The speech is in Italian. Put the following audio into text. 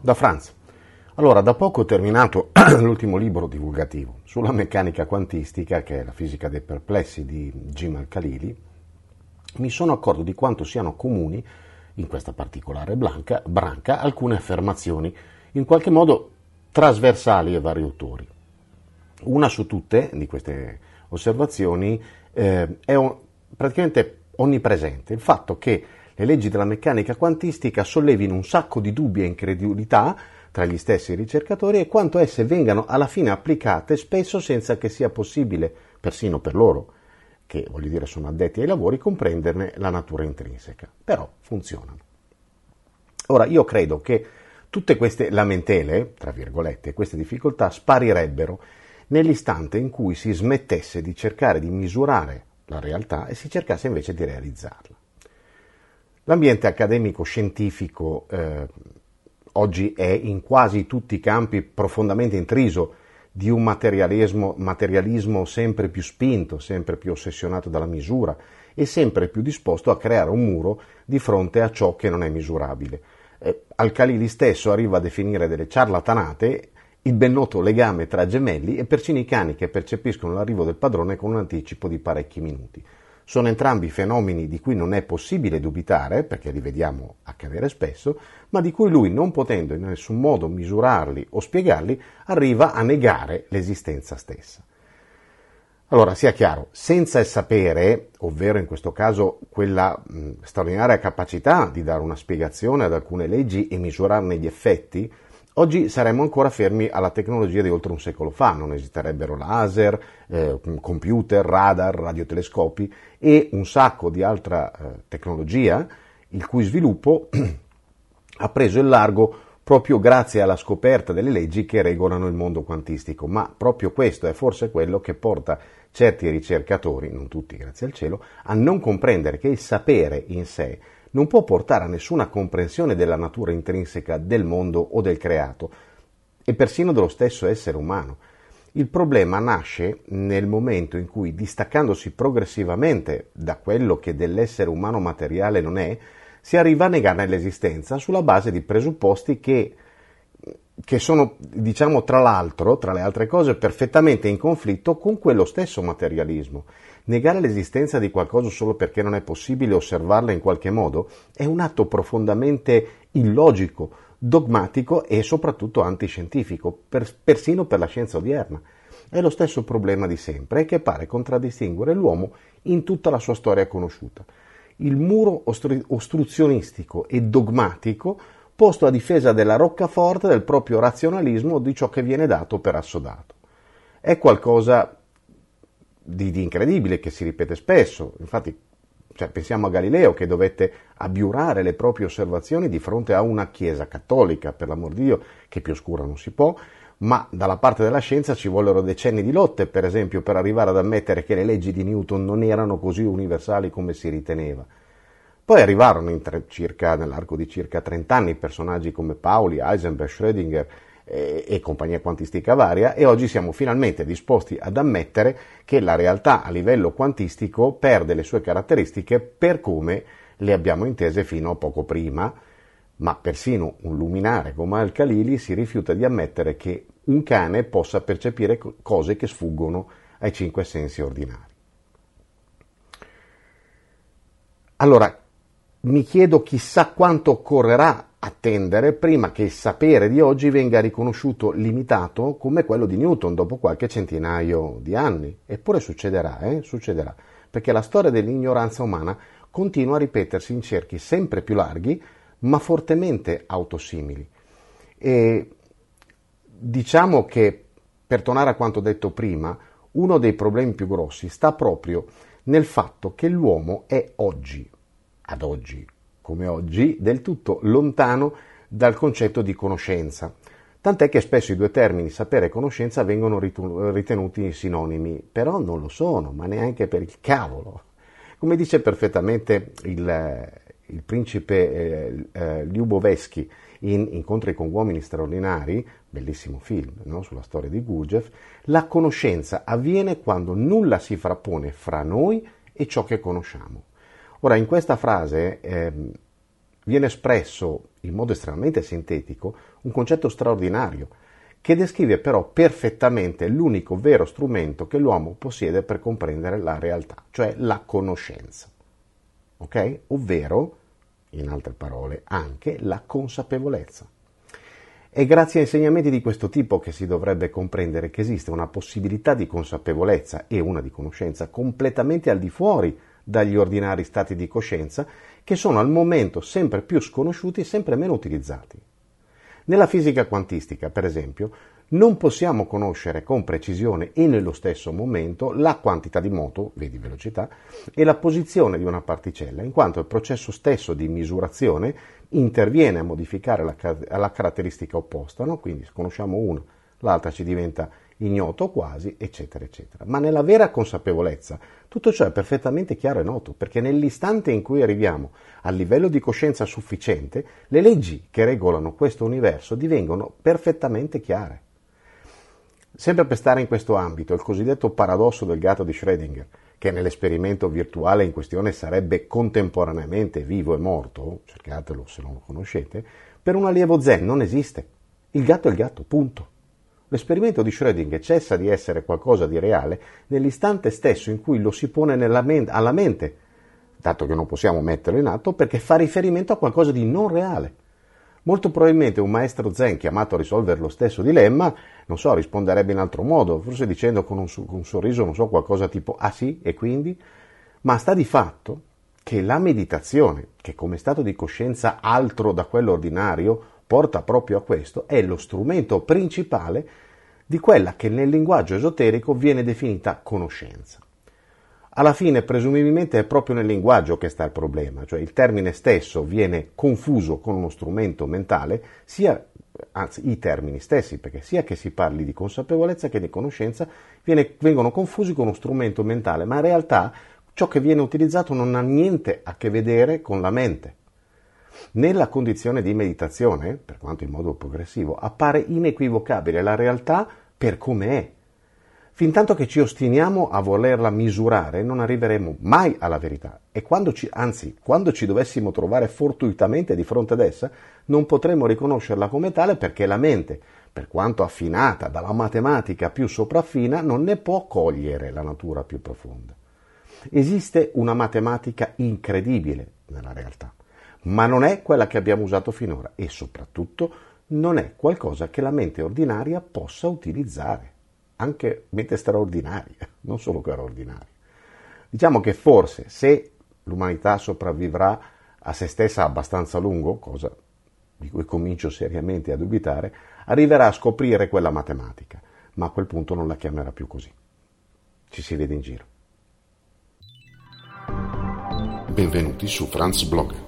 Da Franz. Allora, da poco ho terminato l'ultimo libro divulgativo sulla meccanica quantistica, che è la fisica dei perplessi di Jim Al-Khalili, mi sono accorto di quanto siano comuni, in questa particolare blanca, branca, alcune affermazioni, in qualche modo trasversali ai vari autori. Una su tutte di queste osservazioni eh, è un, praticamente onnipresente, il fatto che le leggi della meccanica quantistica sollevino un sacco di dubbi e incredulità tra gli stessi ricercatori e quanto esse vengano alla fine applicate spesso senza che sia possibile, persino per loro, che voglio dire sono addetti ai lavori, comprenderne la natura intrinseca. Però funzionano. Ora, io credo che tutte queste lamentele, tra virgolette, queste difficoltà sparirebbero nell'istante in cui si smettesse di cercare di misurare la realtà e si cercasse invece di realizzarla. L'ambiente accademico scientifico eh, oggi è in quasi tutti i campi profondamente intriso di un materialismo, materialismo sempre più spinto, sempre più ossessionato dalla misura e sempre più disposto a creare un muro di fronte a ciò che non è misurabile. Eh, Al-Khalili stesso arriva a definire delle ciarlatanate il ben noto legame tra gemelli e persino i cani che percepiscono l'arrivo del padrone con un anticipo di parecchi minuti. Sono entrambi fenomeni di cui non è possibile dubitare, perché li vediamo accadere spesso, ma di cui lui, non potendo in nessun modo misurarli o spiegarli, arriva a negare l'esistenza stessa. Allora, sia chiaro, senza il sapere, ovvero in questo caso quella mh, straordinaria capacità di dare una spiegazione ad alcune leggi e misurarne gli effetti, Oggi saremmo ancora fermi alla tecnologia di oltre un secolo fa, non esiterebbero laser, eh, computer, radar, radiotelescopi e un sacco di altra eh, tecnologia, il cui sviluppo ha preso il largo proprio grazie alla scoperta delle leggi che regolano il mondo quantistico, ma proprio questo è forse quello che porta certi ricercatori, non tutti grazie al cielo, a non comprendere che il sapere in sé non può portare a nessuna comprensione della natura intrinseca del mondo o del creato e persino dello stesso essere umano. Il problema nasce nel momento in cui, distaccandosi progressivamente da quello che dell'essere umano materiale non è, si arriva a negarne l'esistenza sulla base di presupposti che, che sono, diciamo, tra l'altro, tra le altre cose, perfettamente in conflitto con quello stesso materialismo Negare l'esistenza di qualcosa solo perché non è possibile osservarla in qualche modo è un atto profondamente illogico, dogmatico e soprattutto antiscientifico, per, persino per la scienza odierna. È lo stesso problema di sempre e che pare contraddistinguere l'uomo in tutta la sua storia conosciuta. Il muro ostru- ostruzionistico e dogmatico posto a difesa della roccaforte del proprio razionalismo di ciò che viene dato per assodato. È qualcosa di, di incredibile che si ripete spesso. Infatti, cioè, pensiamo a Galileo che dovette abiurare le proprie osservazioni di fronte a una Chiesa cattolica, per l'amor di Dio, che più oscura non si può, ma dalla parte della scienza ci vollero decenni di lotte, per esempio, per arrivare ad ammettere che le leggi di Newton non erano così universali come si riteneva. Poi arrivarono tre, circa, nell'arco di circa 30 anni personaggi come Pauli, Heisenberg, Schrödinger e, e compagnia quantistica varia e oggi siamo finalmente disposti ad ammettere che la realtà a livello quantistico perde le sue caratteristiche per come le abbiamo intese fino a poco prima, ma persino un luminare come Al-Khalili si rifiuta di ammettere che un cane possa percepire cose che sfuggono ai cinque sensi ordinari. Allora, mi chiedo chissà quanto occorrerà attendere prima che il sapere di oggi venga riconosciuto limitato come quello di Newton dopo qualche centinaio di anni. Eppure succederà, eh? succederà, perché la storia dell'ignoranza umana continua a ripetersi in cerchi sempre più larghi, ma fortemente autosimili. E diciamo che, per tornare a quanto detto prima, uno dei problemi più grossi sta proprio nel fatto che l'uomo è oggi, ad oggi, come oggi, del tutto lontano dal concetto di conoscenza. Tant'è che spesso i due termini sapere e conoscenza vengono ritenuti sinonimi, però non lo sono, ma neanche per il cavolo. Come dice perfettamente il, il principe eh, eh, Lyuboveschi in Incontri con uomini straordinari, bellissimo film no? sulla storia di Gurdjieff, la conoscenza avviene quando nulla si frappone fra noi e ciò che conosciamo. Ora, in questa frase eh, viene espresso in modo estremamente sintetico un concetto straordinario che descrive però perfettamente l'unico vero strumento che l'uomo possiede per comprendere la realtà, cioè la conoscenza. Ok? Ovvero, in altre parole, anche la consapevolezza. È grazie a insegnamenti di questo tipo che si dovrebbe comprendere che esiste una possibilità di consapevolezza e una di conoscenza completamente al di fuori dagli ordinari stati di coscienza che sono al momento sempre più sconosciuti e sempre meno utilizzati. Nella fisica quantistica, per esempio, non possiamo conoscere con precisione e nello stesso momento la quantità di moto, vedi velocità, e la posizione di una particella, in quanto il processo stesso di misurazione interviene a modificare la, la caratteristica opposta, no? quindi conosciamo una, l'altra ci diventa ignoto quasi, eccetera, eccetera. Ma nella vera consapevolezza tutto ciò è perfettamente chiaro e noto, perché nell'istante in cui arriviamo al livello di coscienza sufficiente, le leggi che regolano questo universo divengono perfettamente chiare. Sempre per stare in questo ambito, il cosiddetto paradosso del gatto di Schrödinger, che nell'esperimento virtuale in questione sarebbe contemporaneamente vivo e morto, cercatelo se non lo conoscete, per un allievo zen non esiste. Il gatto è il gatto, punto. L'esperimento di Schrödinger cessa di essere qualcosa di reale nell'istante stesso in cui lo si pone mente, alla mente, dato che non possiamo metterlo in atto, perché fa riferimento a qualcosa di non reale. Molto probabilmente un maestro zen chiamato a risolvere lo stesso dilemma, non so, risponderebbe in altro modo, forse dicendo con un, con un sorriso, non so, qualcosa tipo ah sì, e quindi? Ma sta di fatto che la meditazione, che come stato di coscienza altro da quello ordinario, porta proprio a questo, è lo strumento principale di quella che nel linguaggio esoterico viene definita conoscenza. Alla fine, presumibilmente, è proprio nel linguaggio che sta il problema, cioè il termine stesso viene confuso con uno strumento mentale, sia, anzi i termini stessi, perché sia che si parli di consapevolezza che di conoscenza, viene, vengono confusi con uno strumento mentale, ma in realtà ciò che viene utilizzato non ha niente a che vedere con la mente. Nella condizione di meditazione, per quanto in modo progressivo, appare inequivocabile la realtà per come è. Fintanto che ci ostiniamo a volerla misurare, non arriveremo mai alla verità e quando ci, anzi, quando ci dovessimo trovare fortuitamente di fronte ad essa, non potremo riconoscerla come tale perché la mente, per quanto affinata dalla matematica più sopraffina, non ne può cogliere la natura più profonda. Esiste una matematica incredibile nella realtà ma non è quella che abbiamo usato finora e soprattutto non è qualcosa che la mente ordinaria possa utilizzare, anche mente straordinaria, non solo quella ordinaria. Diciamo che forse se l'umanità sopravvivrà a se stessa abbastanza lungo, cosa di cui comincio seriamente a dubitare, arriverà a scoprire quella matematica, ma a quel punto non la chiamerà più così. Ci si vede in giro. Benvenuti su Franz Blog